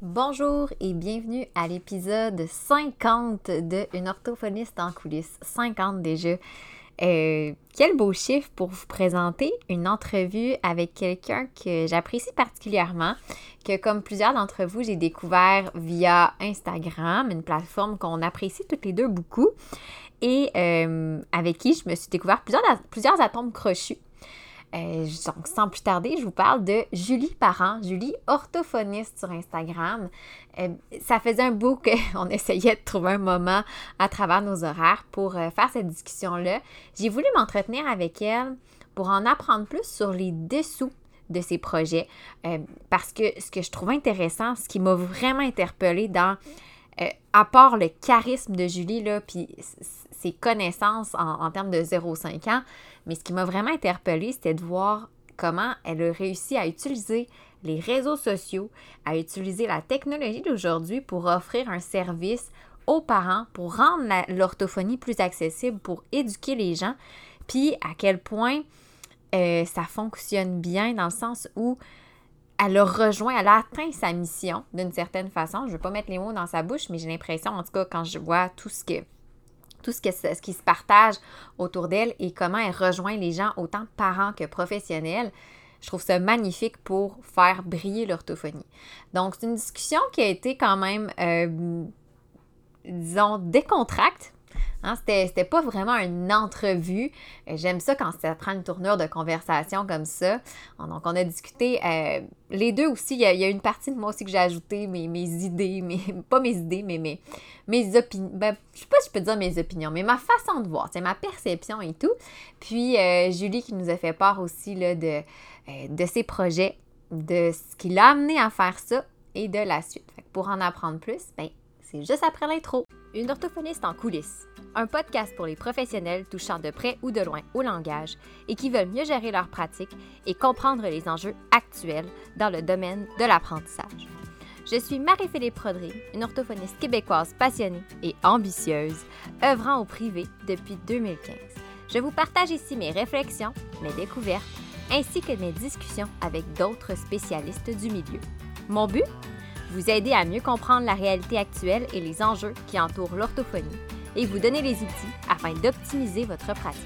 Bonjour et bienvenue à l'épisode 50 de Une orthophoniste en coulisses. 50 déjà. Euh, quel beau chiffre pour vous présenter une entrevue avec quelqu'un que j'apprécie particulièrement, que comme plusieurs d'entre vous, j'ai découvert via Instagram, une plateforme qu'on apprécie toutes les deux beaucoup, et euh, avec qui je me suis découvert plusieurs, plusieurs atomes crochus. Euh, donc, sans plus tarder, je vous parle de Julie Parent, Julie orthophoniste sur Instagram. Euh, ça faisait un bout qu'on essayait de trouver un moment à travers nos horaires pour euh, faire cette discussion-là. J'ai voulu m'entretenir avec elle pour en apprendre plus sur les dessous de ses projets parce que ce que je trouve intéressant, ce qui m'a vraiment interpellée dans à part le charisme de Julie, là, puis ses connaissances en, en termes de 0,5 ans, mais ce qui m'a vraiment interpellée, c'était de voir comment elle a réussi à utiliser les réseaux sociaux, à utiliser la technologie d'aujourd'hui pour offrir un service aux parents, pour rendre l'orthophonie plus accessible, pour éduquer les gens, puis à quel point euh, ça fonctionne bien dans le sens où elle a rejoint, elle a atteint sa mission d'une certaine façon. Je ne veux pas mettre les mots dans sa bouche, mais j'ai l'impression, en tout cas, quand je vois tout ce que tout ce, qui se partage autour d'elle et comment elle rejoint les gens, autant parents que professionnels. Je trouve ça magnifique pour faire briller l'orthophonie. Donc, c'est une discussion qui a été quand même, euh, disons, décontracte Hein, c'était pas vraiment une entrevue. Euh, j'aime ça quand ça prend une tournure de conversation comme ça. Donc, on a discuté euh, les deux aussi. Il y, a, une partie de moi aussi que j'ai ajouté mes, idées, mes, pas mes idées, mais mes, opinions. Ben, je sais pas si je peux dire mes opinions, mais ma façon de voir, c'est ma perception et tout. Puis, euh, Julie qui nous a fait part aussi de ses projets, de ce qui l'a amené à faire ça et de la suite. pour en apprendre plus, ben, c'est juste après l'intro. Une orthophoniste en coulisses un podcast pour les professionnels touchant de près ou de loin au langage et qui veulent mieux gérer leur pratique et comprendre les enjeux actuels dans le domaine de l'apprentissage. Je suis Marie-Philippe Prodry, une orthophoniste québécoise passionnée et ambitieuse, œuvrant au privé depuis 2015. Je vous partage ici mes réflexions, mes découvertes, ainsi que mes discussions avec d'autres spécialistes du milieu. Mon but? Vous aider à mieux comprendre la réalité actuelle et les enjeux qui entourent l'orthophonie et vous donner les outils afin d'optimiser votre pratique.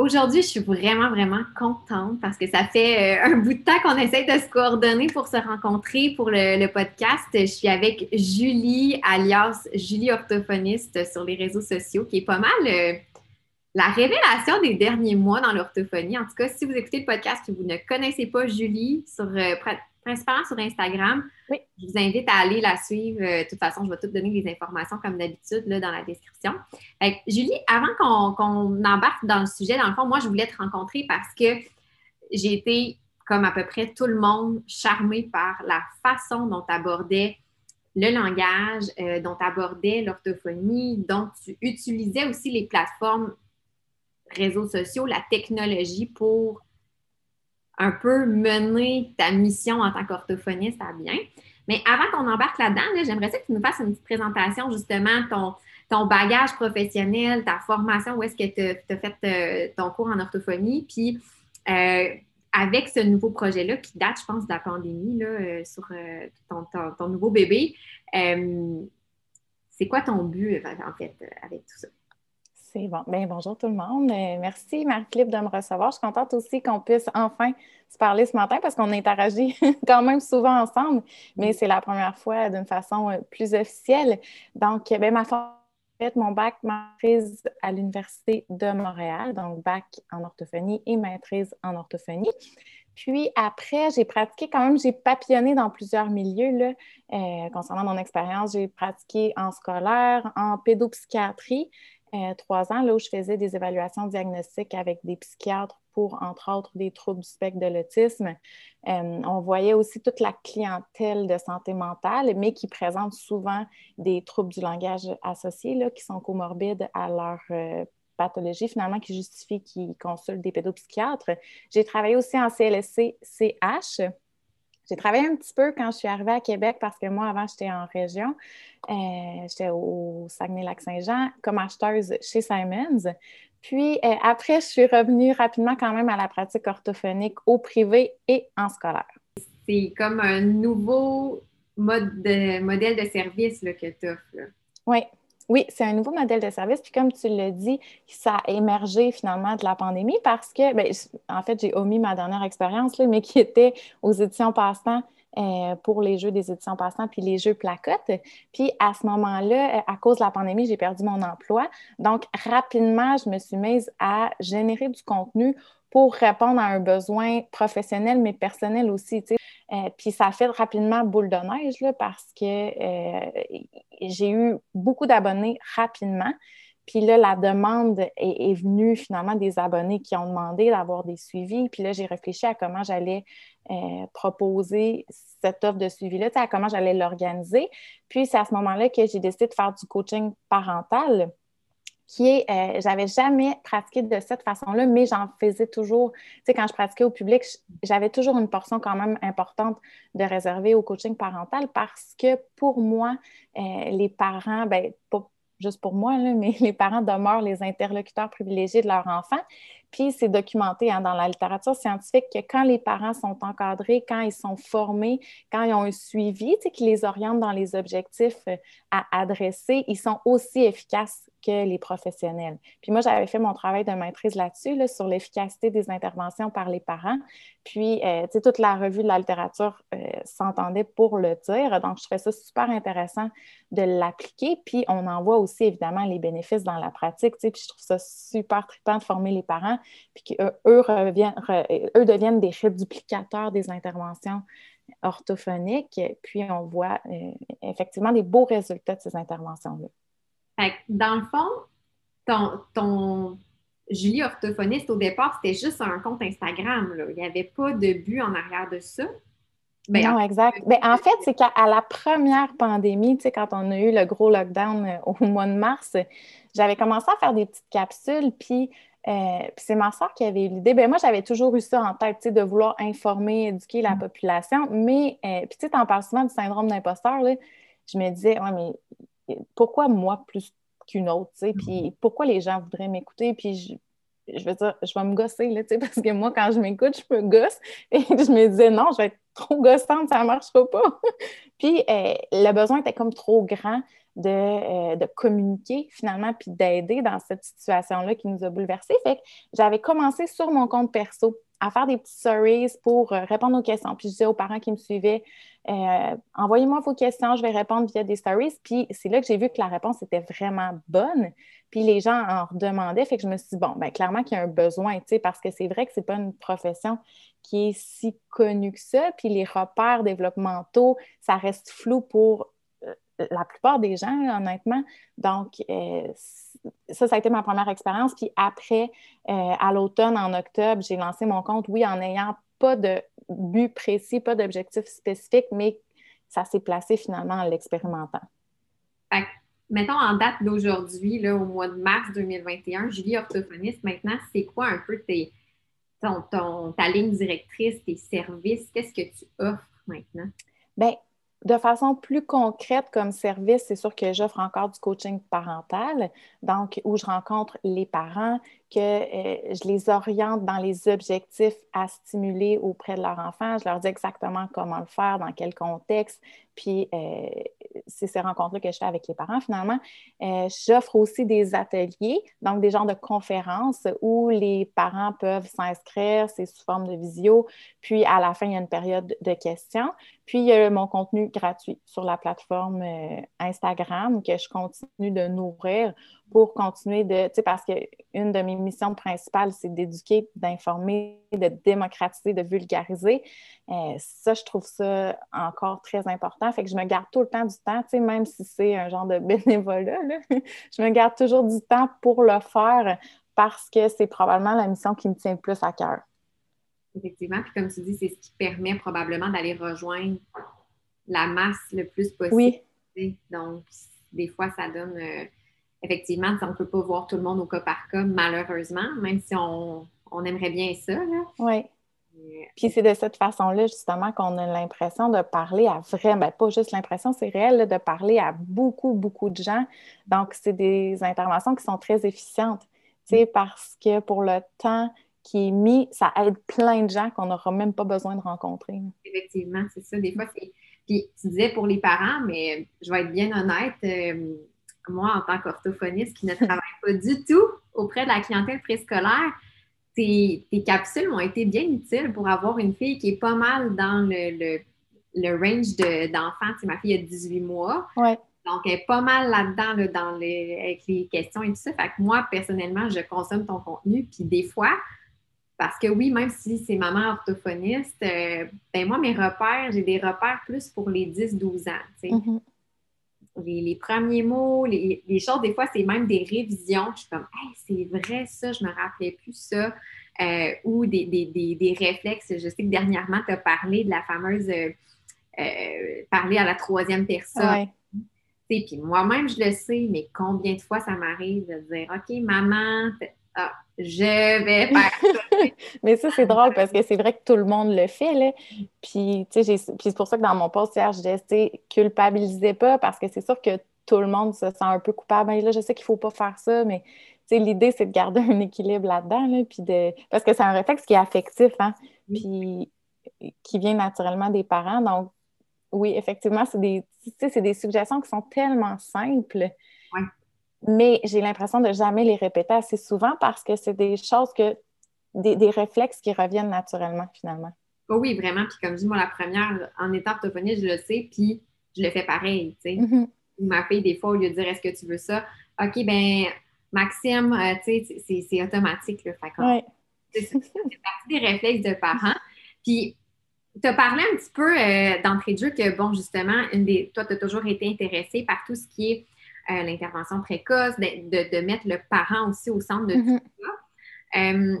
Aujourd'hui, je suis vraiment, vraiment contente parce que ça fait euh, un bout de temps qu'on essaie de se coordonner pour se rencontrer pour le, podcast. Je suis avec Julie, alias Julie Orthophoniste sur les réseaux sociaux, qui est pas mal euh, la révélation des derniers mois dans l'orthophonie. En tout cas, si vous écoutez le podcast et vous ne connaissez pas Julie sur euh, principalement sur Instagram. Je vous invite à aller la suivre. Euh, de toute façon, je vais tout donner les informations comme d'habitude dans la description. Julie, avant qu'on embarque dans le sujet, dans le fond, moi, je voulais te rencontrer parce que j'ai été, comme à peu près tout le monde, charmée par la façon dont tu abordais le langage, euh, dont tu abordais l'orthophonie, dont tu utilisais aussi les plateformes réseaux sociaux, la technologie pour un peu mener ta mission en tant qu'orthophoniste à bien. Mais avant qu'on embarque là-dedans, j'aimerais que tu nous fasses une petite présentation, justement, ton, ton bagage professionnel, ta formation, où est-ce que tu as, fait euh, ton cours en orthophonie, puis euh, avec ce nouveau projet-là qui date, je pense, de la pandémie, là, euh, sur ton, nouveau bébé, c'est quoi ton but, en fait, avec tout ça? C'est. Bien, bonjour tout le monde. Euh, merci, Marie-Clip, de me recevoir. Je suis contente aussi qu'on puisse enfin se parler ce matin parce qu'on interagit quand même souvent ensemble, mais c'est la première fois d'une façon euh, plus officielle. Donc, bien, ma fait mon bac maîtrise à l'Université de Montréal, donc bac en orthophonie et maîtrise en orthophonie. Puis après, j'ai pratiqué quand même, j'ai papillonné dans plusieurs milieux. Là, euh, concernant mon expérience, j'ai pratiqué en scolaire, en pédopsychiatrie, euh, trois ans, là où je faisais des évaluations diagnostiques avec des psychiatres pour, entre autres, des troubles du spectre de l'autisme. Euh, on voyait aussi toute la clientèle de santé mentale, mais qui présente souvent des troubles du langage associés, là, qui sont comorbides à leur euh, pathologie, finalement, qui justifient qu'ils consultent des pédopsychiatres. J'ai travaillé aussi en CLSC-CH j'ai travaillé un petit peu quand je suis arrivée à Québec parce que moi, avant, j'étais en région. Euh, j'étais au Saguenay-Lac-Saint-Jean comme acheteuse chez Simons. Puis euh, après, je suis revenue rapidement quand même à la pratique orthophonique au privé et en scolaire. C'est comme un nouveau mode de, modèle de service que tu offres. Oui. Oui, c'est un nouveau modèle de service. Puis comme tu l'as dit, ça a émergé finalement de la pandémie parce que, bien, en fait, j'ai omis ma dernière expérience, mais qui était aux éditions Passant euh, pour les jeux des éditions Passant puis les jeux placotes. Puis à ce moment-là, à cause de la pandémie, j'ai perdu mon emploi. Donc, rapidement, je me suis mise à générer du contenu pour répondre à un besoin professionnel, mais personnel aussi. Euh, puis ça a fait rapidement boule de neige là, parce que euh, j'ai eu beaucoup d'abonnés rapidement. Puis là, la demande est, venue finalement des abonnés qui ont demandé d'avoir des suivis. Puis là, j'ai réfléchi à comment j'allais euh, proposer cette offre de suivi-là, à comment j'allais l'organiser. Puis c'est à ce moment-là que j'ai décidé de faire du coaching parental qui est, euh, j'avais jamais pratiqué de cette façon-là, mais j'en faisais toujours, tu sais, quand je pratiquais au public, j'avais toujours une portion quand même importante de réserver au coaching parental parce que pour moi, euh, les parents, ben, pas juste pour moi, là, mais les parents demeurent les interlocuteurs privilégiés de leur enfant. Puis c'est documenté hein, dans la littérature scientifique que quand les parents sont encadrés, quand ils sont formés, quand ils ont un suivi, qui les oriente dans les objectifs euh, à adresser, ils sont aussi efficaces que les professionnels. Puis moi, j'avais fait mon travail de maîtrise là-dessus, là, sur l'efficacité des interventions par les parents. Puis, euh, tu sais, toute la revue de la littérature euh, s'entendait pour le dire. Donc, je trouvais ça super intéressant de l'appliquer. Puis, on en voit aussi, évidemment, les bénéfices dans la pratique. Puis, je trouve ça super trippant de former les parents, puis qu'eux eux, eux deviennent des reduplicateurs des interventions orthophoniques. Puis, on voit euh, effectivement des beaux résultats de ces interventions-là dans le fond, ton, ton Julie orthophoniste, au départ, c'était juste un compte Instagram. Là. Il n'y avait pas de but en arrière de ça. Ben, non, exact. Ben, en fait, c'est qu'à la première pandémie, tu sais, quand on a eu le gros lockdown euh, au mois de mars, j'avais commencé à faire des petites capsules, puis, euh, c'est ma soeur qui avait eu l'idée. Ben, moi, j'avais toujours eu ça en tête, de vouloir informer, éduquer la mm. population, mais, euh, puis tu sais, en parles souvent du syndrome d'imposteur, je me disais, ouais, mais pourquoi moi plus qu'une autre, tu sais, puis mm-hmm. pourquoi les gens voudraient m'écouter, puis je, veux dire, je vais me gosser, là, tu sais, parce que moi, quand je m'écoute, je me gosse, et je me disais, non, je vais être trop gossante, ça ne marchera pas. puis euh, le besoin était comme trop grand de, euh, de communiquer, finalement, puis d'aider dans cette situation-là qui nous a bouleversés. Fait que j'avais commencé sur mon compte perso à faire des petites stories pour euh, répondre aux questions. Puis je disais aux parents qui me suivaient, euh, envoyez-moi vos questions, je vais répondre via des stories. Puis c'est là que j'ai vu que la réponse était vraiment bonne. Puis les gens en redemandaient. Fait que je me suis dit, bon, bien, clairement qu'il y a un besoin, tu sais, parce que c'est vrai que c'est pas une profession qui est si connue que ça. Puis les repères développementaux, ça reste flou pour la plupart des gens, honnêtement. Donc, ça, ça a été ma première expérience. Puis après, à l'automne, en octobre, j'ai lancé mon compte, oui, en n'ayant pas de but précis, pas d'objectif spécifique, mais ça s'est placé finalement en l'expérimentant. mettons en date d'aujourd'hui, au mois de mars 2021, Julie orthophoniste, maintenant, c'est quoi un peu tes, ton, ta ligne directrice, tes services? Qu'est-ce que tu offres maintenant? Bien, de façon plus concrète comme service, c'est sûr que j'offre encore du coaching parental, donc où je rencontre les parents, que euh, je les oriente dans les objectifs à stimuler auprès de leur enfant. Je leur dis exactement comment le faire, dans quel contexte. Puis, euh, c'est ces rencontres-là que je fais avec les parents, finalement. Euh, j'offre aussi des ateliers, donc des genres de conférences où les parents peuvent s'inscrire, c'est sous forme de visio. Puis, à la fin, il y a une période de questions. Puis, il y a mon contenu gratuit sur la plateforme Instagram que je continue de nourrir pour continuer de, tu sais, parce qu'une de mes missions principales, c'est d'éduquer, d'informer, de démocratiser, de vulgariser. Euh, ça, je trouve ça encore très important. Fait que je me garde tout le temps du temps, tu sais, même si c'est un genre de bénévolat, je me garde toujours du temps pour le faire parce que c'est probablement la mission qui me tient le plus à cœur. Effectivement, puis comme tu dis, c'est ce qui permet probablement d'aller rejoindre la masse le plus possible. Oui. Donc, des fois, ça donne... Euh, effectivement, on ne peut pas voir tout le monde au cas par cas, malheureusement, même si on, aimerait bien ça. Oui. Puis c'est de cette façon-là, justement, qu'on a l'impression de parler à vraiment, ben, pas juste l'impression, c'est réel, de parler à beaucoup, beaucoup de gens. Donc, c'est des interventions qui sont très efficientes, tu sais, parce que pour le temps qui est mis, ça aide plein de gens qu'on n'aura même pas besoin de rencontrer. Effectivement, c'est ça. Des fois, c'est Puis tu disais pour les parents, mais je vais être bien honnête, euh, moi, en tant qu'orthophoniste qui ne travaille pas du tout auprès de la clientèle préscolaire, tes, tes, capsules ont été bien utiles pour avoir une fille qui est pas mal dans le, le, range d'enfants. ma fille a 18 mois. Donc, elle est pas mal là-dedans dans les, avec les questions et tout ça. Fait que moi, personnellement, je consomme ton contenu. Puis des fois, parce que oui, même si c'est maman orthophoniste, euh, ben moi, mes repères, j'ai des repères plus pour les 10-12 ans. Mm-hmm. les, premiers mots, les, choses, des fois, c'est même des révisions. Je suis comme, hey, c'est vrai ça, je me rappelais plus ça. Euh, ou des, réflexes. Je sais que dernièrement, tu as parlé de la fameuse euh, parler à la troisième personne. Puis moi-même, je le sais, mais combien de fois ça m'arrive de dire OK, maman, ah, je vais faire ça. Mais ça, c'est drôle parce que c'est vrai que tout le monde le fait. Là. Puis, c'est pour ça que dans mon post hier, je disais, culpabilisez pas parce que c'est sûr que tout le monde se sent un peu coupable. là, je sais qu'il ne faut pas faire ça, mais l'idée, c'est de garder un équilibre là-dedans. puis de... Parce que c'est un réflexe qui est affectif, hein? puis qui vient naturellement des parents. Donc, oui, effectivement, c'est des, des suggestions qui sont tellement simples. Ouais mais j'ai l'impression de jamais les répéter assez souvent parce que c'est des choses que, des, réflexes qui reviennent naturellement finalement. Oh oui, vraiment. Puis comme je dis, moi, la première, en état orthophoniste, je le sais, puis je le fais pareil, tu sais. Mm-hmm. Ma fille, des fois, au lieu de dire « est-ce que tu veux ça? » OK, ben Maxime, euh, tu sais, c'est automatique, là. Fait C'est partie des réflexes de parents. Puis, tu as parlé un petit peu euh, d'entrée de jeu que, bon, justement, une des, toi, tu as toujours été intéressée par tout ce qui est l'intervention précoce, de, mettre le parent aussi au centre de tout ça. Euh,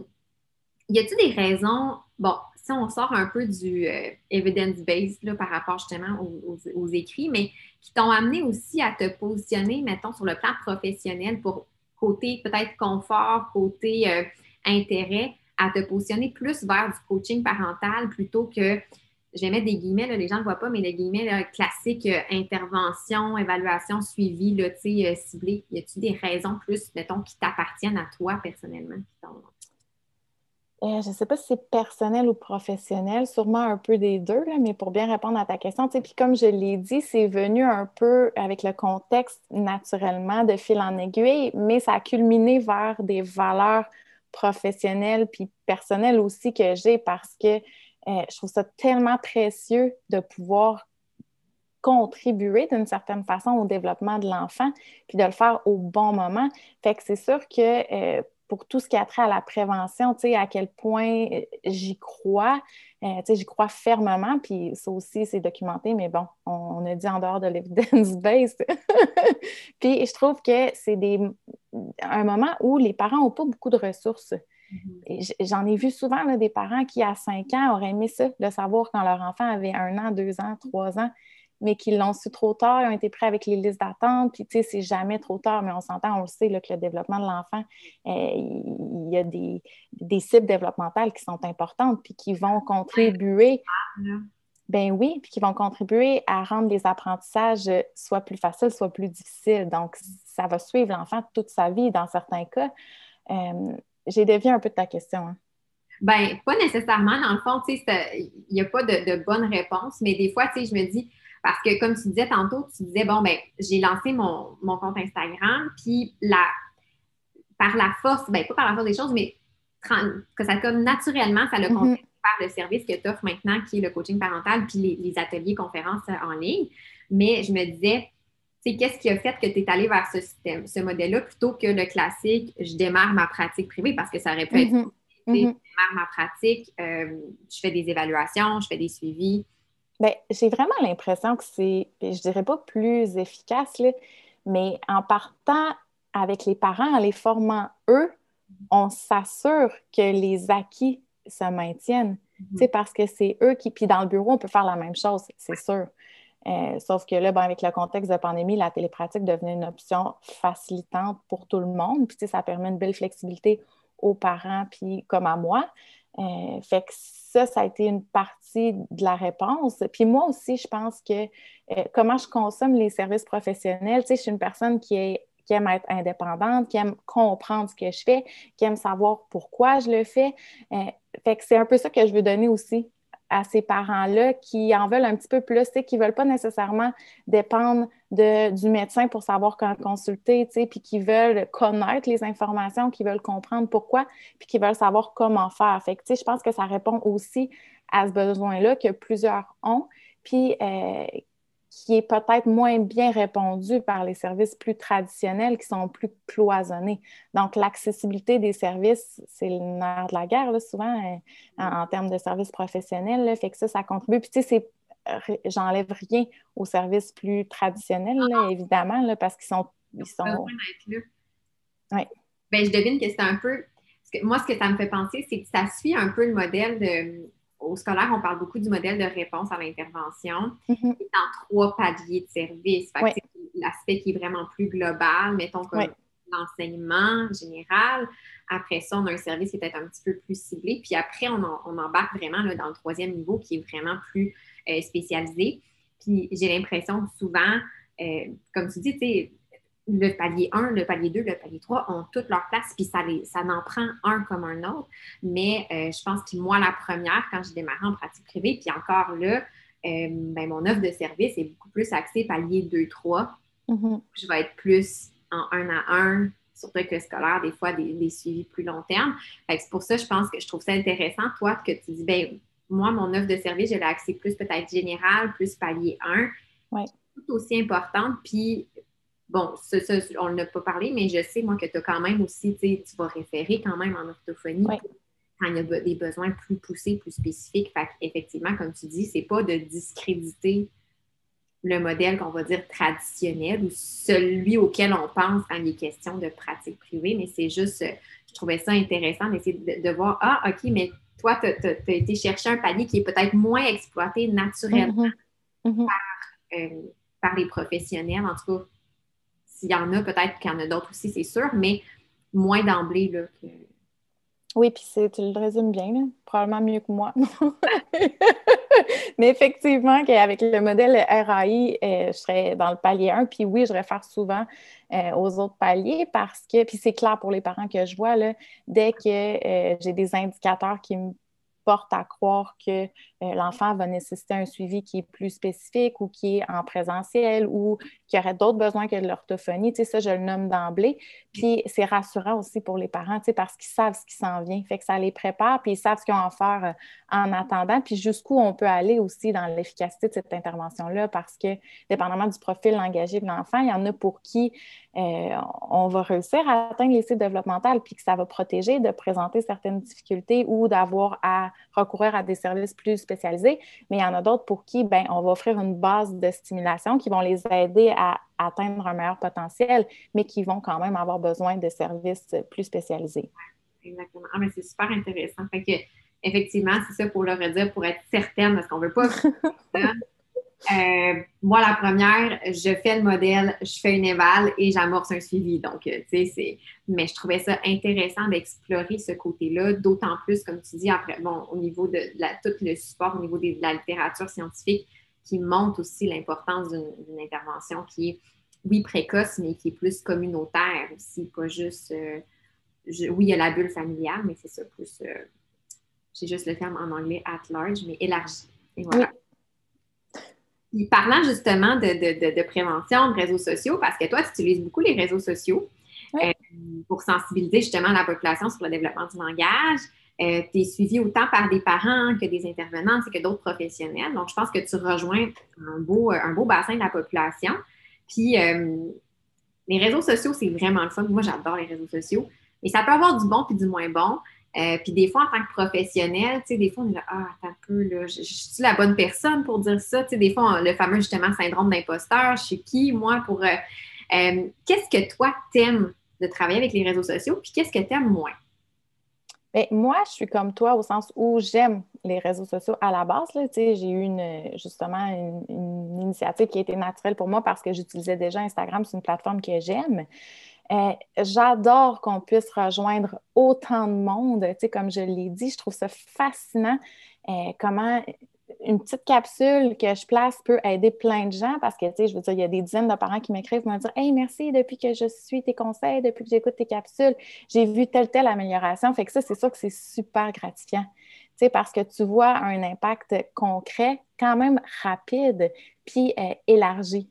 y a-t-il des raisons, bon, si on sort un peu du euh, evidence-based par rapport justement aux, écrits, mais qui t'ont amené aussi à te positionner, mettons, sur le plan professionnel pour côté peut-être confort, côté euh, intérêt, à te positionner plus vers du coaching parental plutôt que mettre des guillemets, les gens ne voient pas, mais les guillemets classiques, euh, intervention, évaluation, suivi, là, euh, ciblé. Y a-t-il des raisons plus, mettons, qui t'appartiennent à toi personnellement? Euh, je ne sais pas si c'est personnel ou professionnel, sûrement un peu des deux, mais pour bien répondre à ta question, puis comme je l'ai dit, c'est venu un peu avec le contexte naturellement de fil en aiguille, mais ça a culminé vers des valeurs professionnelles puis personnelles aussi que j'ai parce que euh, je trouve ça tellement précieux de pouvoir contribuer d'une certaine façon au développement de l'enfant, puis de le faire au bon moment. Fait que c'est sûr que euh, pour tout ce qui a trait à la prévention, tu à quel point euh, j'y crois, tu sais, j'y crois fermement, puis ça aussi, c'est documenté, mais bon, on, a dit en dehors de l'evidence-based. puis je trouve que c'est un moment où les parents n'ont pas beaucoup de ressources. Mm-hmm. J'en ai vu souvent des parents qui, à 5 ans, auraient aimé ça, de savoir quand leur enfant avait un an, deux ans, trois ans, mais qu'ils l'ont su trop tard, ils ont été prêts avec les listes d'attente. Puis, tu sais, c'est jamais trop tard, mais on s'entend, on le sait, que le développement de l'enfant, euh, il y a des, des, cibles développementales qui sont importantes, puis qui vont contribuer. Ben oui, puis qui vont contribuer à rendre les apprentissages soit plus faciles, soit plus difficiles. Donc, ça va suivre l'enfant toute sa vie dans certains cas. Euh, j'ai dévié un peu de ta question. Hein. Ben, pas nécessairement. Dans le fond, tu sais, il n'y a pas de, de, bonne réponse, mais des fois, tu sais, je me dis, parce que comme tu disais tantôt, tu disais, bon, ben, j'ai lancé mon, compte Instagram, puis la, par la force, ben, pas par la force des choses, mais que ça comme naturellement, ça le mm par le service que tu offres maintenant, qui est le coaching parental, puis les, les ateliers conférences en ligne. Mais je me disais, qu'est-ce qui a fait que tu es allé vers ce système, ce modèle-là, plutôt que le classique, je démarre ma pratique privée, parce que ça aurait pu être, mm-hmm. je démarre ma pratique, euh, je fais des évaluations, je fais des suivis. Bien, j'ai vraiment l'impression que c'est, je dirais pas plus efficace, mais en partant avec les parents, en les formant eux, on s'assure que les acquis se maintiennent. Mm-hmm. Parce que c'est eux qui. Puis dans le bureau, on peut faire la même chose, c'est sûr. Euh, sauf que là, ben, avec le contexte de pandémie, la télépratique devenait une option facilitante pour tout le monde. Puis, ça permet une belle flexibilité aux parents, puis comme à moi. Euh, fait que ça, ça a été une partie de la réponse. Puis moi aussi, je pense que euh, comment je consomme les services professionnels, tu sais, je suis une personne qui, aime être indépendante, qui aime comprendre ce que je fais, qui aime savoir pourquoi je le fais. fait que c'est un peu ça que je veux donner aussi à ces parents-là qui en veulent un petit peu plus, qui ne veulent pas nécessairement dépendre du médecin pour savoir quand consulter, puis qui veulent connaître les informations, qui veulent comprendre pourquoi, puis qui veulent savoir comment faire. Fait je pense que ça répond aussi à ce besoin-là que plusieurs ont, puis euh, qui est peut-être moins bien répondu par les services plus traditionnels qui sont plus cloisonnés. Donc, l'accessibilité des services, c'est le nerf de la guerre, souvent, euh, en, termes de services professionnels. fait que ça, ça contribue. Puis, tu sais, j'enlève rien aux services plus traditionnels, évidemment, là, parce qu'ils sont. Ils sont... Oui. Ben, je devine que c'est un peu. Moi, ce que ça me fait penser, c'est que ça suit un peu le modèle de au scolaire, on parle beaucoup du modèle de réponse à l'intervention mm en trois paliers de service. L'aspect qui est vraiment plus global, mettons comme l'enseignement général. Après ça, on a un service qui est peut-être un petit peu plus ciblé. Puis après, on, embarque vraiment là, dans le troisième niveau qui est vraiment plus euh, spécialisé. Puis j'ai l'impression souvent, euh, comme tu dis, tu sais, le palier 1, le palier 2, le palier 3 ont toutes leur place, puis ça, ça en prend un comme un autre. Mais euh, je pense que moi, la première, quand j'ai démarré en pratique privée, puis encore là, euh, ben, mon offre de service est beaucoup plus axée palier 2-3. Mm-hmm. Je vais être plus en 1 à 1, surtout le scolaire, des fois des, suivis plus long terme. C'est pour ça, je pense que je trouve ça intéressant, toi, que tu dis, ben moi, mon offre de service, je l'ai axée plus peut-être générale, plus palier 1. Ouais. Tout aussi importante. Puis Bon, ça, on n'a pas parlé, mais je sais, moi, que tu as quand même aussi, tu vas référer quand même en orthophonie quand il y a des besoins plus poussés, plus spécifiques. Fait effectivement, comme tu dis, c'est pas de discréditer le modèle qu'on va dire traditionnel ou celui auquel on pense quand il est question de pratique privée, mais c'est juste, je trouvais ça intéressant d'essayer de, voir, ah, OK, mais toi, tu as, été chercher un panier qui est peut-être moins exploité naturellement mm-hmm. Mm-hmm. Par, euh, par les professionnels, en tout cas s'il y en a, peut-être qu'il y en a d'autres aussi, c'est sûr, mais moins d'emblée. Là, Oui, puis tu le résumes bien, probablement mieux que moi. mais effectivement, qu'avec le modèle RAI, euh, je serais dans le palier 1, puis oui, je réfère souvent euh, aux autres paliers parce que, puis c'est clair pour les parents que je vois, là, dès que euh, j'ai des indicateurs qui me porte à croire que euh, l'enfant va nécessiter un suivi qui est plus spécifique ou qui est en présentiel ou qui aurait d'autres besoins que de l'orthophonie. Tu sais, ça, je le nomme d'emblée. Puis c'est rassurant aussi pour les parents, tu sais, parce qu'ils savent ce qui s'en vient. Fait que ça les prépare, puis ils savent ce qu'ils ont à faire euh, en attendant, puis jusqu'où on peut aller aussi dans l'efficacité de cette intervention-là, parce que, dépendamment du profil engagé de l'enfant, il y en a pour qui euh, on va réussir à atteindre les cibles développementales, puis que ça va protéger de présenter certaines difficultés ou d'avoir à recourir à des services plus spécialisés. Mais il y en a d'autres pour qui ben, on va offrir une base de stimulation qui vont les aider à atteindre un meilleur potentiel, mais qui vont quand même avoir besoin de services plus spécialisés. Exactement. Ah, mais c'est super intéressant. Fait que, effectivement, c'est ça pour le redire, pour être certaine, parce qu'on ne veut pas. Euh, moi, la première, je fais le modèle, je fais une éval et j'amorce un suivi. Donc, euh, tu sais, c'est. Mais je trouvais ça intéressant d'explorer ce côté-là, d'autant plus, comme tu dis, après, bon, au niveau de, la, tout le support, au niveau de la littérature scientifique, qui montre aussi l'importance d'une intervention qui est, oui, précoce, mais qui est plus communautaire aussi, pas juste. Euh, oui, il y a la bulle familiale, mais c'est ça, plus. J'ai juste le terme en anglais at large, mais élargi. Et voilà parlant justement de, prévention, de réseaux sociaux, parce que toi, tu utilises beaucoup les réseaux sociaux euh, pour sensibiliser justement la population sur le développement du langage. Euh, tu es suivi autant par des parents que des intervenants, que d'autres professionnels. Donc, je pense que tu rejoins un beau, un beau bassin de la population. Puis, euh, les réseaux sociaux, c'est vraiment le fun. Moi, j'adore les réseaux sociaux. Mais ça peut avoir du bon puis du moins bon. Euh, puis des fois, en tant que professionnel, tu sais, des fois, on est là, ah, attends un peu, là, je, suis la bonne personne pour dire ça? Tu sais, des fois, le fameux, justement, syndrome d'imposteur, je suis qui, moi, pour... Euh, euh, qu'est-ce que toi, t'aimes de travailler avec les réseaux sociaux, puis qu'est-ce que t'aimes moins? Bien, moi, je suis comme toi au sens où j'aime les réseaux sociaux à la base. J'ai eu une, justement une, une, initiative qui a été naturelle pour moi parce que j'utilisais déjà Instagram, c'est une plateforme que j'aime. Euh, j'adore qu'on puisse rejoindre autant de monde. Tu sais, comme je l'ai dit, je trouve ça fascinant euh, comment une petite capsule que je place peut aider plein de gens parce que, tu sais, je veux dire, il y a des dizaines de parents qui m'écrivent pour me dire Hey, merci, depuis que je suis tes conseils, depuis que j'écoute tes capsules, j'ai vu telle, telle amélioration. Fait que ça, c'est sûr que c'est super gratifiant. parce que tu vois un impact concret, quand même rapide, puis euh, élargi.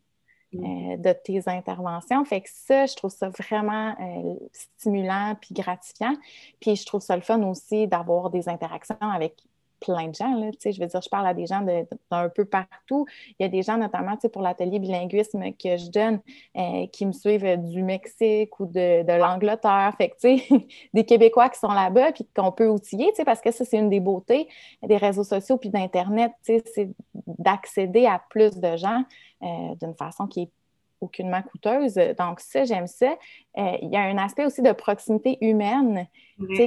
Mm. Euh, de tes interventions. Fait que ça, je trouve ça vraiment euh, stimulant puis gratifiant. Puis je trouve ça le fun aussi d'avoir des interactions avec plein de gens. Je veux dire, je parle à des gens d'un peu partout. Il y a des gens, notamment pour l'atelier bilinguisme que je donne, euh, qui me suivent du Mexique ou de, l'Angleterre. Fait que, des Québécois qui sont là-bas puis qu'on peut outiller, parce que ça, c'est une des beautés des réseaux sociaux puis d'Internet, c'est d'accéder à plus de gens d'une façon qui est aucunement coûteuse. Donc, ça, j'aime ça. Euh, il y a un aspect aussi de proximité humaine,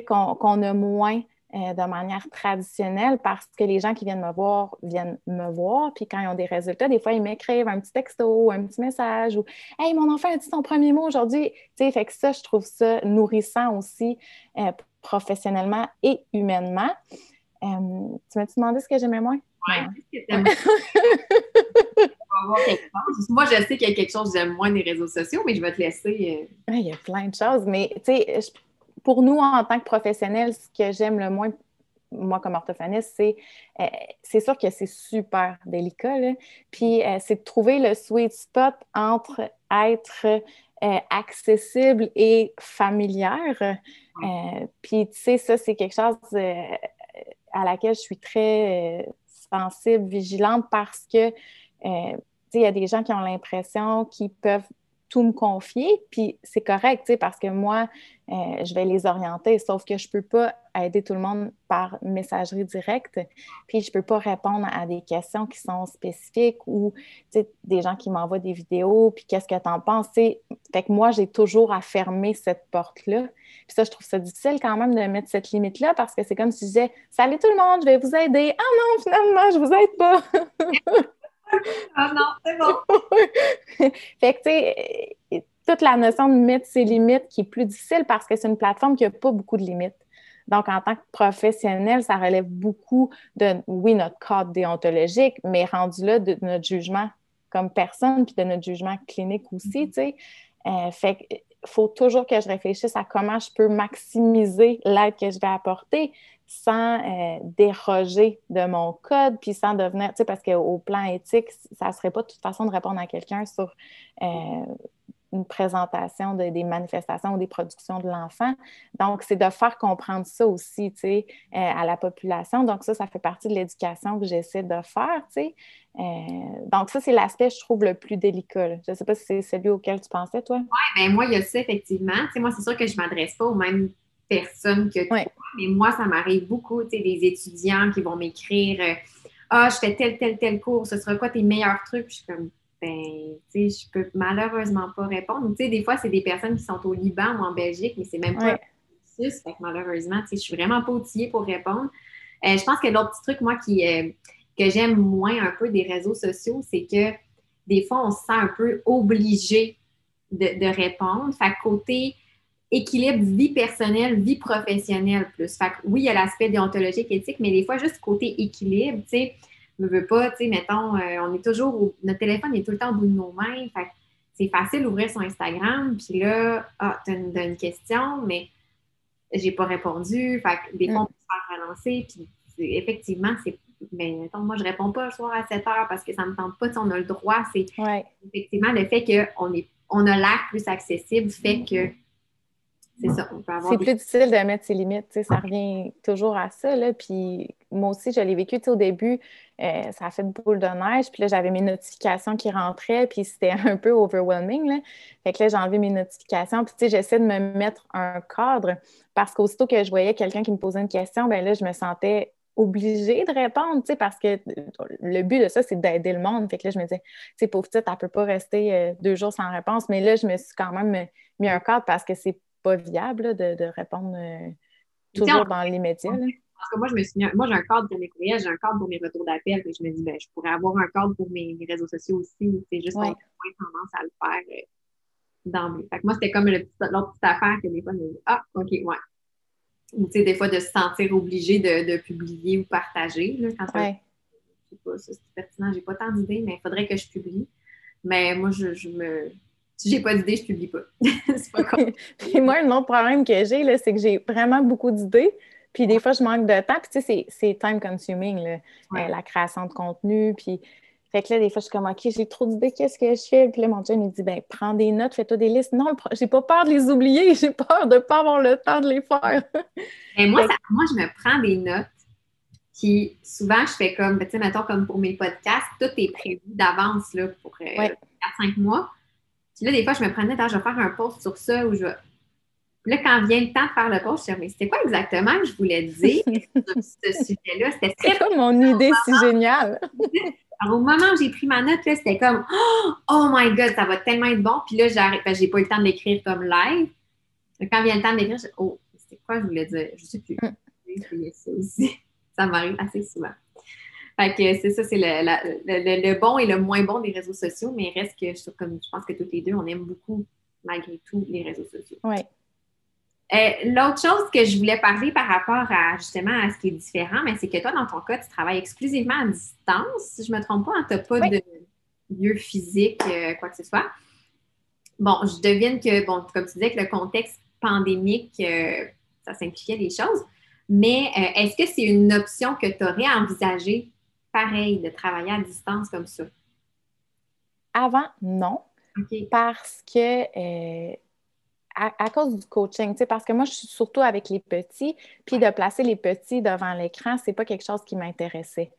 qu'on a moins euh, de manière traditionnelle parce que les gens qui viennent me voir viennent me voir. Puis quand ils ont des résultats, des fois, ils m'écrivent un petit texto, un petit message ou Hey, mon enfant a dit son premier mot aujourd'hui. Tu sais, fait que ça, je trouve ça nourrissant aussi euh, professionnellement et humainement. Euh, tu m'as demandé ce que j'aimais moins? Oui, Moi, je sais qu'il y a quelque chose que j'aime moins des réseaux sociaux, mais je vais te laisser. Il y a plein de choses, mais tu sais, pour nous, en tant que professionnels, ce que j'aime le moins, moi comme orthophoniste, c'est euh, c'est sûr que c'est super délicat. Puis euh, c'est de trouver le sweet spot entre être euh, accessible et familière. puis tu sais, ça, c'est quelque chose à laquelle je suis très sensible, vigilante parce que il y a des gens qui ont l'impression qu'ils peuvent tout me confier, puis c'est correct, parce que moi, euh, je vais les orienter, sauf que je ne peux pas aider tout le monde par messagerie directe, puis je ne peux pas répondre à des questions qui sont spécifiques ou des gens qui m'envoient des vidéos, puis qu'est-ce que tu en penses? Fait que moi, j'ai toujours à fermer cette porte-là. Puis ça, je trouve ça difficile quand même de mettre cette limite-là parce que c'est comme si je disais Salut tout le monde, je vais vous aider. Ah non, finalement, je ne vous aide pas. ah non, c'est bon. fait que, tu sais, toute la notion de mettre ses limites qui est plus difficile parce que c'est une plateforme qui n'a pas beaucoup de limites. Donc, en tant que professionnel, ça relève beaucoup de, oui, notre cadre déontologique, mais rendu là, de notre jugement comme personne, puis de notre jugement clinique aussi, tu sais. Euh, fait qu'il faut toujours que je réfléchisse à comment je peux maximiser l'aide que je vais apporter sans euh, déroger de mon code, puis sans devenir, tu sais, parce qu'au plan éthique, ça ne serait pas de toute façon de répondre à quelqu'un sur euh, une présentation de, des manifestations ou des productions de l'enfant. Donc, c'est de faire comprendre ça aussi, tu sais, euh, à la population. Donc, ça, ça fait partie de l'éducation que j'essaie de faire, tu sais. donc, ça, c'est l'aspect, je trouve, le plus délicat. Je ne sais pas si c'est celui auquel tu pensais, toi. Oui, bien, moi, il y a ça, effectivement. Tu sais, moi, c'est sûr que je ne m'adresse pas au même personne que toi. Mais moi, ça m'arrive beaucoup, tu sais, des étudiants qui vont m'écrire euh, Ah, je fais tel, tel, tel cours, ce sera quoi tes meilleurs trucs? je suis comme, ben, tu sais, je peux malheureusement pas répondre. Tu sais, des fois, c'est des personnes qui sont au Liban ou en Belgique, mais c'est même pas ouais. fait que malheureusement, tu sais, je suis vraiment pas outillée pour répondre. Euh, je pense que l'autre petit truc, moi, qui, euh, que j'aime moins un peu des réseaux sociaux, c'est que des fois, on se sent un peu obligé de, de répondre. Fait côté équilibre vie personnelle, vie professionnelle plus. Fait que oui, il y a l'aspect déontologique, éthique, mais des fois, juste côté équilibre, tu sais, ne veut pas, tu sais, mettons, euh, on est toujours, notre téléphone est tout le temps au bout de nos mains, fait c'est facile d'ouvrir son Instagram, puis là, ah, tu as une, question, mais j'ai pas répondu, fait que des fois, on peut se faire relancer, puis effectivement, c'est mais mettons, moi, je réponds pas le soir à 7 heures parce que ça me tente pas, on a le droit, c'est effectivement le fait qu'on on a l'air plus accessible fait que c'est ça. C'est plus difficile de mettre ses limites. Ça revient toujours à ça. Là. Puis moi aussi, je l'ai vécu au début. Euh, ça a fait une boule de neige. Puis là, j'avais mes notifications qui rentraient. Puis c'était un peu overwhelming. Là. Fait que là, j'ai enlevé mes notifications. Puis tu sais, j'essaie de me mettre un cadre parce qu'aussitôt que je voyais quelqu'un qui me posait une question, ben là, je me sentais obligée de répondre, parce que le but de ça, c'est d'aider le monde. Fait que là, je me disais, tu sais, pauvre petite, elle peut pas rester euh, deux jours sans réponse. Mais là, je me suis quand même mis un cadre parce que c'est pas viable de, répondre euh, toujours dans l'immédiat. Parce que moi, je me suis moi, j'ai un cadre pour mes courriels, j'ai un cadre pour mes retours d'appel. Je me dis, ben, je pourrais avoir un cadre pour mes, réseaux sociaux aussi. C'est juste qu'on a moins tendance à le faire euh, d'emblée. Moi, c'était comme l'autre petite affaire que des fois, je me dis, ah, OK, ouais. Ou tu sais, des fois, de se sentir obligé de, publier ou partager. Là, quand ouais. je sais pas, c'est pertinent, j'ai pas tant d'idées, mais il faudrait que je publie. Mais moi, je me si j'ai pas d'idées, je publie pas. c'est pas Puis moi, un autre problème que j'ai, c'est que j'ai vraiment beaucoup d'idées. Puis des fois, je manque de temps. Puis tu sais, c'est time consuming, euh, la création de contenu. Puis fait que là, des fois, je suis comme, OK, j'ai trop d'idées, qu'est-ce que je fais? Puis là, mon jeune, il dit, ben prends des notes, fais-toi des listes. Non, j'ai pas peur de les oublier, j'ai peur de pas avoir le temps de les faire. Et moi, moi, je me prends des notes. Puis souvent, je fais comme, ben, tu sais, mettons, comme pour mes podcasts, tout est prévu d'avance là, pour euh, 4-5 mois. Puis là, des fois, je me prenais, je vais faire un post sur ça ou je vais. Puis là, quand vient le temps de faire le post, je me dis, mais c'était quoi exactement que je voulais dire? Sur ce sujet-là? C'était très. comme mon idée si géniale? Alors, au moment où j'ai pris ma note, c'était comme, oh my God, ça va tellement être bon. Puis là, j'arrête, j'ai pas eu le temps de l'écrire comme live. Quand vient le temps de l'écrire, je oh, c'était quoi je voulais dire? Je sais plus. Mm. Ça m'arrive assez souvent. Fait que c'est ça, c'est le, bon et le moins bon des réseaux sociaux, mais reste que je, comme, je pense que toutes les deux, on aime beaucoup, malgré tout, les réseaux sociaux. Oui. Euh, l'autre chose que je voulais parler par rapport à justement à ce qui est différent, mais c'est que toi, dans ton cas, tu travailles exclusivement à distance. Si je ne me trompe pas, tu n'as pas de lieu physique, euh, quoi que ce soit. Bon, je devine que, bon, comme tu disais, que le contexte pandémique, euh, ça simplifiait les choses. Mais est-ce que c'est une option que tu aurais envisagée pareil, de travailler à distance comme ça? Avant, non. Parce que euh, à, cause du coaching, parce que moi, je suis surtout avec les petits, puis de placer les petits devant l'écran, c'est pas quelque chose qui m'intéressait.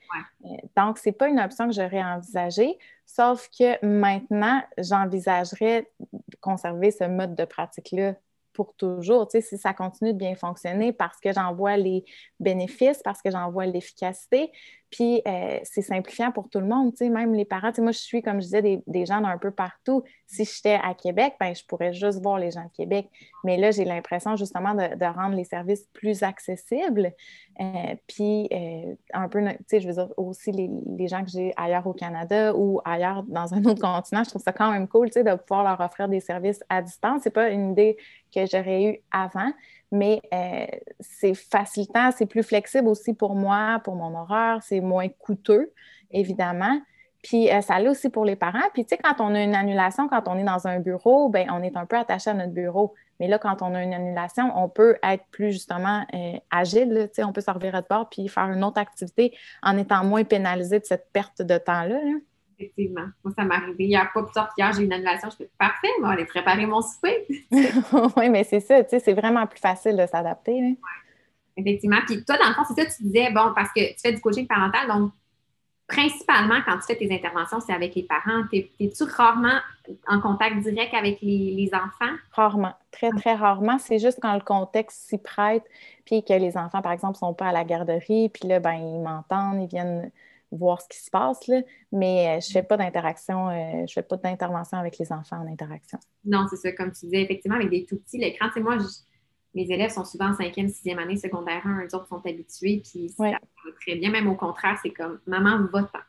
Euh, donc, c'est pas une option que j'aurais envisagée, sauf que maintenant, j'envisagerais de conserver ce mode de pratique-là pour toujours, tu sais, si ça continue de bien fonctionner parce que j'en vois les bénéfices, parce que j'en vois l'efficacité, puis euh, c'est simplifiant pour tout le monde, tu sais, même les parents, moi je suis, comme je disais, des, gens d'un peu partout. Si j'étais à Québec, ben je pourrais juste voir les gens de Québec. Mais là, j'ai l'impression justement de, rendre les services plus accessibles, euh, puis euh, un peu, tu sais, je veux dire, aussi les, les gens que j'ai ailleurs au Canada ou ailleurs dans un autre continent, je trouve ça quand même cool, tu sais, de pouvoir leur offrir des services à distance. C'est pas une idée que j'aurais eue avant, mais euh, c'est facilitant, c'est plus flexible aussi pour moi, pour mon horaire, c'est moins coûteux, évidemment. Puis euh, ça l'est aussi pour les parents. Puis tu sais, quand on a une annulation, quand on est dans un bureau, ben on est un peu attaché à notre bureau. Mais là, quand on a une annulation, on peut être plus justement euh, agile. Tu sais, on peut se revirer de bord puis faire une autre activité en étant moins pénalisé de cette perte de temps-là. là effectivement. Moi, ça m'est arrivé hier, pas plus tard hier, j'ai une annulation. Je fais parfait, moi, aller préparer mon souper. oui, mais c'est ça, tu sais, c'est vraiment plus facile de s'adapter. Oui, effectivement. Puis toi, dans le fond, c'est ça, tu disais, bon, parce que tu fais du coaching parental, donc principalement, quand tu fais tes interventions, c'est avec les parents. Es-tu rarement en contact direct avec les, enfants? Rarement, très, très rarement. C'est juste quand le contexte s'y prête, puis que les enfants, par exemple, ne sont pas à la garderie, puis là, ben, ils m'entendent, ils viennent voir ce qui se passe, là, mais euh, je ne fais pas d'interaction, euh, je fais pas d'intervention avec les enfants en interaction. Non, c'est ça, comme tu disais, effectivement, avec des tout petits, l'écran, tu sais, moi, mes élèves sont souvent en cinquième, sixième année secondaire 1, eux autres sont habitués, puis ça va très bien, même au contraire, c'est comme maman va-t'en.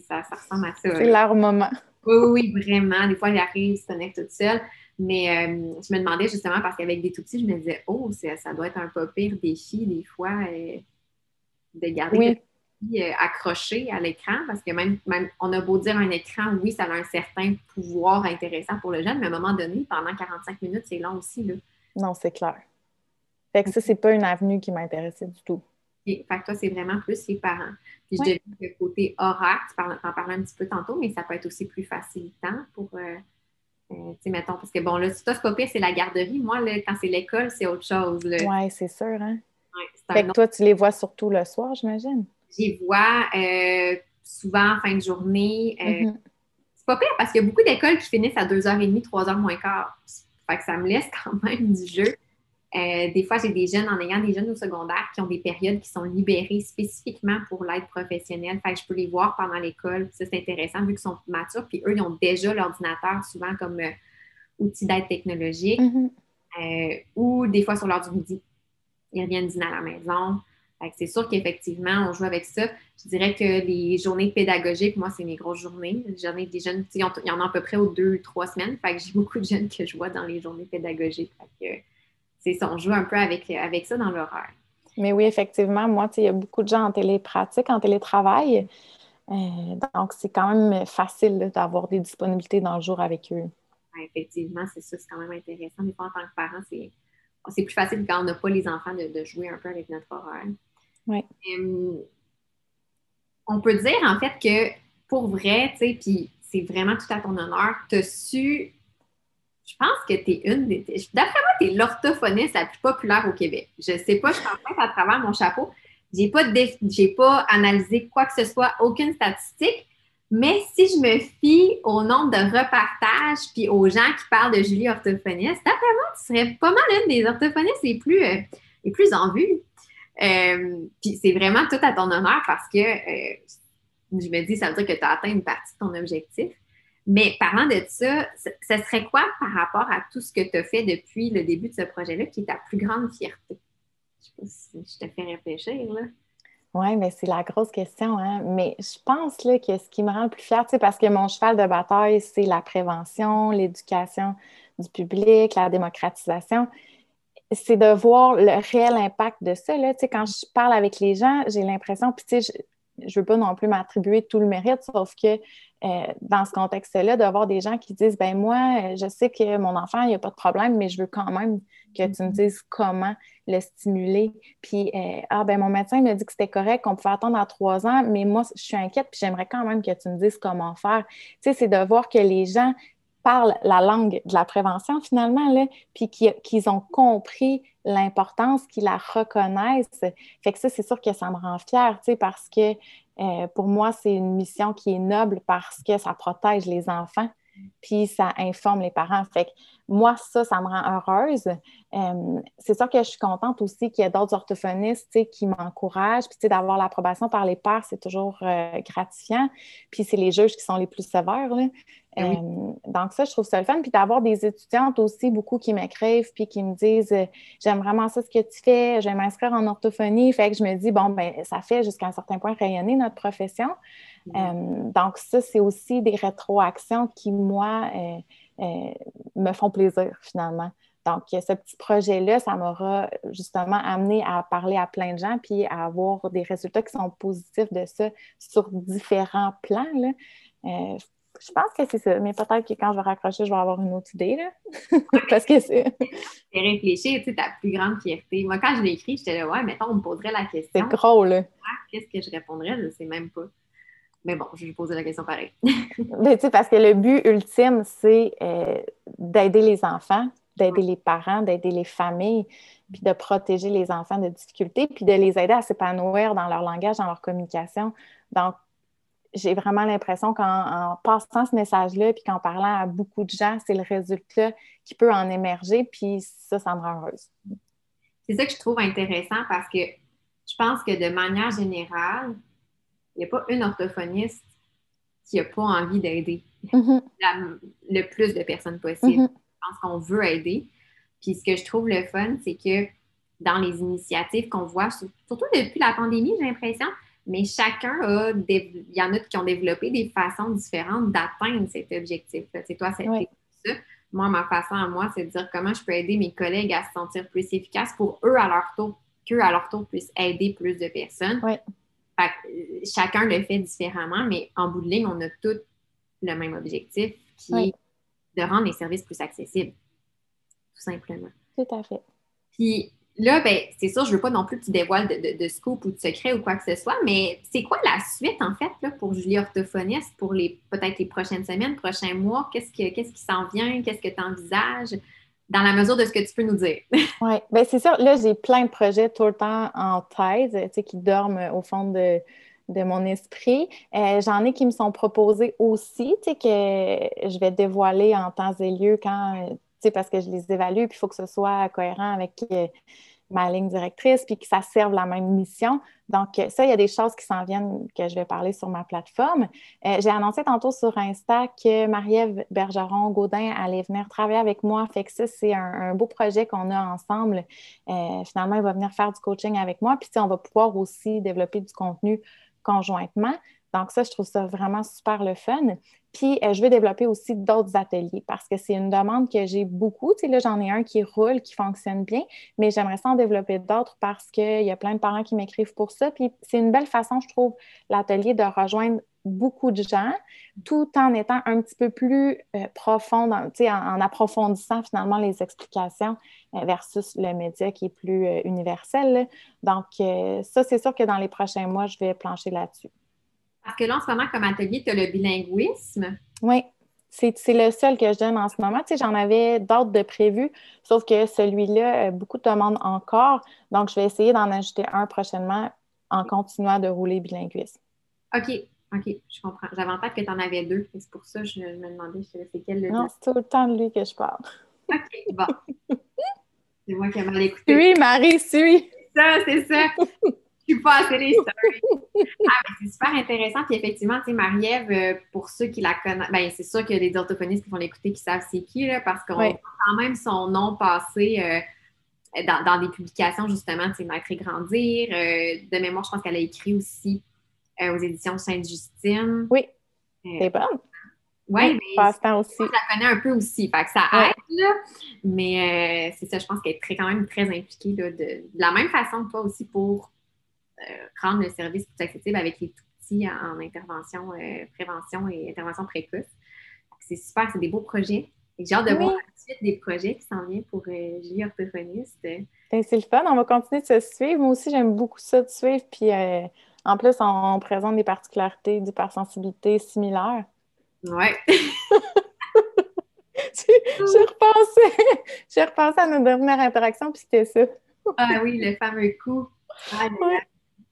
Ça, ça ressemble à ça. C'est leur moment. Oui, oui, vraiment. Des fois, j'arrive, ils se connectent toute seule. Mais euh, je me demandais justement, parce qu'avec des tout petits, je me disais, oh, ça, doit être un peu pire défi, des fois, de garder euh, accroché à l'écran, parce que même, même, on a beau dire un écran, oui, ça a un certain pouvoir intéressant pour le jeune, mais à un moment donné, pendant 45 minutes, c'est long aussi. Là. Non, c'est clair. Fait que ça, c'est pas une avenue qui m'intéressait du tout. fait que toi, c'est vraiment plus les parents. Puis je devine que le côté horaire, tu en parlais un petit peu tantôt, mais ça peut être aussi plus facilitant pour. Euh, euh, tu sais, mettons, parce que bon, c'est pas pire, c'est la garderie. Moi, là, quand c'est l'école, c'est autre chose. Oui, c'est sûr, hein? fait que toi, tu les vois surtout le soir, j'imagine? J'y vois euh, souvent en fin de journée. Euh, mm-hmm. C'est pas pire parce qu'il y a beaucoup d'écoles qui finissent à 2h30, 3h moins quart. Fait que ça me laisse quand même du jeu. Euh, des fois, j'ai des jeunes, en ayant des jeunes au secondaire, qui ont des périodes qui sont libérées spécifiquement pour l'aide professionnelle. Fait que je peux les voir pendant l'école. Ça, c'est intéressant vu qu'ils sont matures. Puis eux, ils ont déjà l'ordinateur souvent comme outil d'aide technologique. Mm-hmm. ou des fois sur l'heure du midi. Ils reviennent dîner à la maison c'est sûr qu'effectivement, on joue avec ça. Je dirais que les journées pédagogiques, moi, c'est mes grosses journées. J'en ai des jeunes, il y en a à peu près aux deux, trois semaines. Fait que j'ai beaucoup de jeunes que je vois dans les journées pédagogiques. c'est ça, on joue un peu avec, avec ça dans l'horaire. Mais oui, effectivement, moi, il y a beaucoup de gens en télépratique, en télétravail. Euh, donc, c'est quand même facile d'avoir des disponibilités dans le jour avec eux. effectivement, c'est ça, c'est quand même intéressant. Des fois, en tant que parent, c'est c'est plus facile quand on n'a pas les enfants de, jouer un peu avec notre horaire. On peut dire en fait que pour vrai, tu sais, puis c'est vraiment tout à ton honneur, tu as su je pense que tu es une des. D'après moi, tu es l'orthophoniste la plus populaire au Québec. Je sais pas, je pense à travers mon chapeau. Je n'ai pas, pas analysé quoi que ce soit, aucune statistique. Mais si je me fie au nombre de repartages puis aux gens qui parlent de Julie orthophoniste, d'après moi, tu serais pas mal une des orthophonistes les plus, euh, les plus en vue. Euh, c'est vraiment tout à ton honneur parce que euh, je me dis, ça veut dire que tu as atteint une partie de ton objectif. Mais parlant de ça, ce serait quoi par rapport à tout ce que tu as fait depuis le début de ce projet-là qui est ta plus grande fierté? Je sais pas si je te fais réfléchir, là. Oui, mais c'est la grosse question. Hein? Mais je pense là, que ce qui me rend le plus fière, parce que mon cheval de bataille, c'est la prévention, l'éducation du public, la démocratisation, c'est de voir le réel impact de ça. Là. Quand je parle avec les gens, j'ai l'impression, puis tu sais, je ne veux pas non plus m'attribuer tout le mérite, sauf que euh, dans ce contexte-là, d'avoir des gens qui disent ben moi, je sais que mon enfant, il n'y a pas de problème, mais je veux quand même que tu me mm-hmm. dises comment le stimuler. Puis, euh, ah ben mon médecin m'a dit que c'était correct, qu'on pouvait attendre à trois ans, mais moi, je suis inquiète, puis j'aimerais quand même que tu me dises comment faire. Tu sais, c'est de voir que les gens la langue de la prévention finalement, là, puis qu'ils ont compris l'importance, qu'ils la reconnaissent. Fait que ça, c'est sûr que ça me rend fière, parce que euh, pour moi, c'est une mission qui est noble parce que ça protège les enfants, puis ça informe les parents. Moi, ça, ça me rend heureuse. Euh, c'est sûr que je suis contente aussi qu'il y ait d'autres orthophonistes qui m'encouragent. Puis d'avoir l'approbation par les pairs, c'est toujours euh, gratifiant. Puis c'est les juges qui sont les plus sévères. Là. Ah euh, donc, ça, je trouve ça le fun. Puis d'avoir des étudiantes aussi, beaucoup qui m'écrivent, puis qui me disent J'aime vraiment ça ce que tu fais, je vais m'inscrire en orthophonie. Fait que je me dis Bon, ben ça fait jusqu'à un certain point rayonner notre profession. Mm-hmm. donc, ça, c'est aussi des rétroactions qui, moi, me font plaisir finalement. Donc, ce petit projet-là, ça m'aura justement amené à parler à plein de gens puis à avoir des résultats qui sont positifs de ça sur différents plans. Euh, je pense que c'est ça, mais peut-être que quand je vais raccrocher, je vais avoir une autre idée. Là. Parce que c'est. Réfléchir, tu sais, ta plus grande fierté. Moi, quand je l'ai écrit, j'étais là, ouais, mettons, on me poserait la question. C'est gros, là. Qu'est-ce que je répondrais? Je ne sais même pas. Mais bon, je vais lui poser la question pareil. Mais tu sais, parce que le but ultime, c'est euh, d'aider les enfants, d'aider les parents, d'aider les familles, puis de protéger les enfants de difficultés, puis de les aider à s'épanouir dans leur langage, dans leur communication. Donc, j'ai vraiment l'impression qu'en passant ce message-là, puis qu'en parlant à beaucoup de gens, c'est le résultat qui peut en émerger, puis ça, ça me rend heureuse. C'est ça que je trouve intéressant parce que je pense que de manière générale, n'y a pas une orthophoniste qui n'a pas envie d'aider mm-hmm. le plus de personnes possible. Mm-hmm. Je pense qu'on veut aider. Puis ce que je trouve le fun, c'est que dans les initiatives qu'on voit, surtout depuis la pandémie, j'ai l'impression, mais chacun a, il y en a qui ont développé des façons différentes d'atteindre cet objectif-là. C'est toi, c'est ça. Moi, ma façon à moi, c'est de dire comment je peux aider mes collègues à se sentir plus efficaces pour eux, à leur tour, qu'eux, à leur tour, puissent aider plus de personnes. Euh, chacun le fait différemment, mais en bout de ligne, on a tous le même objectif qui est de rendre les services plus accessibles. Tout simplement. Tout à fait. Puis là, ben, c'est sûr, je ne veux pas non plus que tu dévoiles de, scoop ou de secret ou quoi que ce soit, mais c'est quoi la suite, en fait, là, pour Julie Orthophoniste, pour les peut-être les prochaines semaines, prochains mois? Qu'est-ce, qu'est-ce qui s'en vient? Qu'est-ce que tu envisages? Dans la mesure de ce que tu peux nous dire. oui, bien c'est sûr. Là, j'ai plein de projets tout le temps en tête, tu sais, qui dorment au fond de, mon esprit. Euh, j'en ai qui me sont proposés aussi, tu sais, que je vais dévoiler en temps et lieu quand, tu sais, parce que je les évalue, puis il faut que ce soit cohérent avec euh, ma ligne directrice, puis que ça serve la même mission. Donc, ça, il y a des choses qui s'en viennent que je vais parler sur ma plateforme. Euh, j'ai annoncé tantôt sur Insta que Marie-Ève Bergeron-Gaudin allait venir travailler avec moi. Fait que ça, c'est un, beau projet qu'on a ensemble. Euh, finalement, elle va venir faire du coaching avec moi. Puis, on va pouvoir aussi développer du contenu conjointement. Donc, ça, je trouve ça vraiment super le fun. Puis, euh, je veux développer aussi d'autres ateliers parce que c'est une demande que j'ai beaucoup. Tu sais, là, j'en ai un qui roule, qui fonctionne bien, mais j'aimerais ça en développer d'autres parce qu'il y a plein de parents qui m'écrivent pour ça. Puis, c'est une belle façon, je trouve, l'atelier de rejoindre beaucoup de gens, tout en étant un petit peu plus euh, profond, en, en, approfondissant finalement les explications euh, versus le média qui est plus universel. Donc, ça, c'est sûr que dans les prochains mois, je vais plancher là-dessus. Parce que là, en ce moment, comme atelier, tu as le bilinguisme. Oui, c'est le seul que je donne en ce moment. Tu sais, j'en avais d'autres de prévus, sauf que celui-là, beaucoup de demandes encore. Donc, je vais essayer d'en ajouter un prochainement en continuant de rouler bilinguisme. OK. OK, je comprends. J'avais en tête que tu en avais deux. C'est pour ça que je me demandais c'est quel le Non, c'est tout le temps de lui que je parle. OK, bon. c'est moi qui ai mal écouté. Oui, Marie, suis. C'est ça, c'est ça. Suis pas assez les stories. Ah, c'est super intéressant. Puis effectivement, tu sais, Marie-Ève, euh, pour ceux qui la connaissent, ben, c'est sûr qu'il y a des orthophonistes qui vont l'écouter qui savent c'est qui, là, parce qu'on voit quand même son nom passer. Euh, dans, des publications, justement, tu sais, Maître et Grandir. Euh, de mémoire, je pense qu'elle a écrit aussi euh, aux éditions Sainte-Justine. Oui. C'est bon. Oui, mais passe-temps aussi. je la connais un peu aussi, fait que ça aide, là. Mais euh, c'est ça, je pense qu'elle est très, quand même très impliquée là, de, la même façon que toi aussi pour rendre le service plus accessible avec les tout petits en, intervention, prévention et intervention précoce. C'est super, c'est des beaux projets. J'ai hâte de voir la suite des projets qui s'en viennent pour Julie Orthophoniste. Ben, c'est le fun, on va continuer de se suivre. Moi aussi, j'aime beaucoup ça de suivre. Puis en plus, on, présente des particularités d'hypersensibilité similaires. Oui. j'ai repensé, repensé à notre dernière interaction, puis c'était ça. ah oui, le fameux coup. Ah,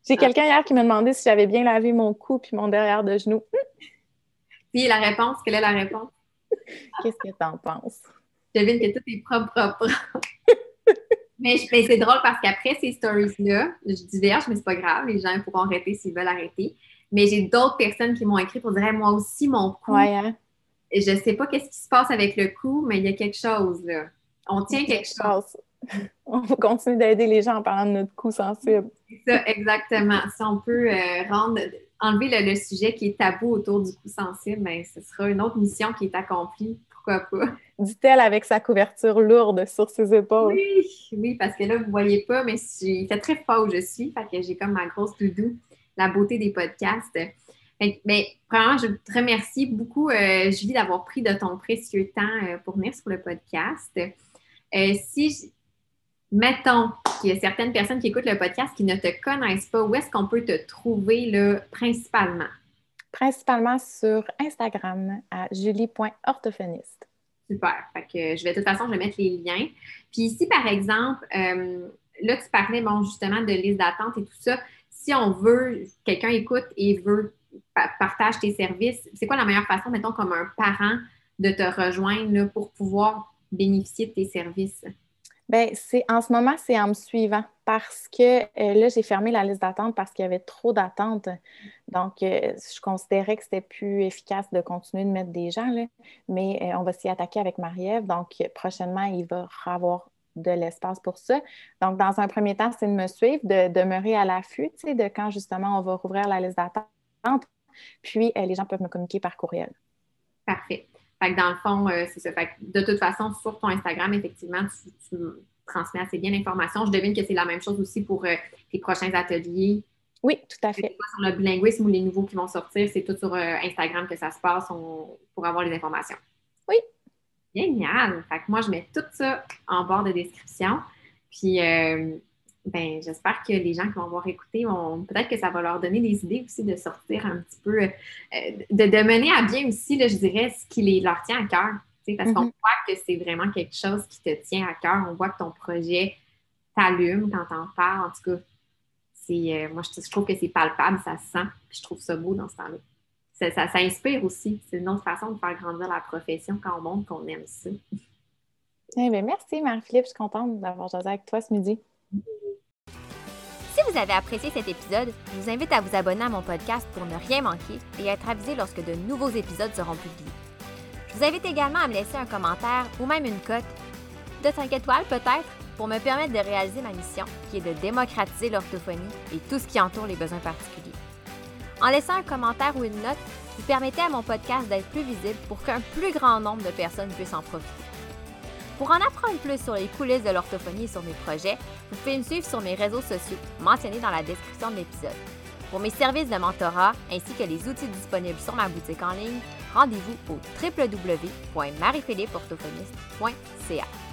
j'ai quelqu'un hier qui m'a demandé si j'avais bien lavé mon cou puis mon derrière de genou. Puis la réponse, quelle est la réponse? Qu'est-ce que tu en penses? Je devine que tout est propre, propre. Mais, c'est drôle parce qu'après ces stories-là, je diverge, mais c'est pas grave, les gens pourront arrêter s'ils veulent arrêter. Mais j'ai d'autres personnes qui m'ont écrit pour dire moi aussi, mon cou. Ouais, hein? Je sais pas qu'est-ce qui se passe avec le cou, mais il y a quelque chose là. On tient quelque chose. On va continuer d'aider les gens en parlant de notre cou sensible. C'est ça, exactement. Si on peut euh, rendre, enlever le, sujet qui est tabou autour du cou sensible, ben, ce sera une autre mission qui est accomplie pourquoi pas? Dit-elle avec sa couverture lourde sur ses épaules. Oui, oui, parce que là, vous ne voyez pas, mais il fait très fort où je suis. Fait que j'ai comme ma grosse doudou, la beauté des podcasts. mais vraiment, je te remercie beaucoup, euh, Julie, d'avoir pris de ton précieux temps euh, pour venir sur le podcast. Euh, si, mettons qu'il y a certaines personnes qui écoutent le podcast qui ne te connaissent pas, où est-ce qu'on peut te trouver là, principalement? principalement sur Instagram à julie.orthophoniste. Super. Fait que je vais de toute façon, je vais mettre les liens. Puis ici, par exemple, euh, là, tu parlais bon, justement de liste d'attente et tout ça. Si on veut, quelqu'un écoute et veut partage tes services, c'est quoi la meilleure façon, mettons, comme un parent, de te rejoindre pour pouvoir bénéficier de tes services? Bien, c'est en ce moment, c'est en me suivant parce que euh, là, j'ai fermé la liste d'attente parce qu'il y avait trop d'attentes. Donc, euh, je considérais que c'était plus efficace de continuer de mettre des gens, là. mais euh, on va s'y attaquer avec Marie-Ève. Donc, prochainement, il va avoir de l'espace pour ça. Donc, dans un premier temps, c'est de me suivre, de demeurer à l'affût, de quand justement on va rouvrir la liste d'attente. Puis, les gens peuvent me communiquer par courriel. Parfait. Fait que dans le fond, euh, c'est ça. Fait que de toute façon, sur ton Instagram, effectivement, tu, transmets assez bien l'information. Je devine que c'est la même chose aussi pour euh, tes prochains ateliers. Oui, tout à fait. Sur le bilinguisme ou les nouveaux qui vont sortir, c'est tout sur euh, Instagram que ça se passe pour avoir les informations. Oui. Génial. Fait que moi, je mets tout ça en barre de description. Puis, ben, j'espère que les gens qui vont avoir écouté vont peut-être que ça va leur donner des idées aussi de sortir un petit peu, euh, de, mener à bien aussi, je dirais, ce qui les, leur tient à cœur. Parce qu'on mhm. voit que c'est vraiment quelque chose qui te tient à cœur. On voit que ton projet t'allume quand t'en parles. En tout cas, c'est, euh, moi, je, trouve que c'est palpable, ça se sent. Puis je trouve ça beau dans ce temps-là. Ça, ça, inspire aussi. C'est une autre façon de faire grandir la profession quand on montre qu'on aime ça. Eh bien, merci, Marie-Philippe. Je suis contente d'avoir joué avec toi ce midi. Si vous avez apprécié cet épisode, je vous invite à vous abonner à mon podcast pour ne rien manquer et être avisé lorsque de nouveaux épisodes seront publiés. Je vous invite également à me laisser un commentaire ou même une cote de 5 étoiles peut-être pour me permettre de réaliser ma mission qui est de démocratiser l'orthophonie et tout ce qui entoure les besoins particuliers. En laissant un commentaire ou une note, vous permettez à mon podcast d'être plus visible pour qu'un plus grand nombre de personnes puissent en profiter. Pour en apprendre plus sur les coulisses de l'orthophonie et sur mes projets, vous pouvez me suivre sur mes réseaux sociaux mentionnés dans la description de l'épisode. Pour mes services de mentorat ainsi que les outils disponibles sur ma boutique en ligne, rendez-vous au www.mariephilippeorthophoniste.ca.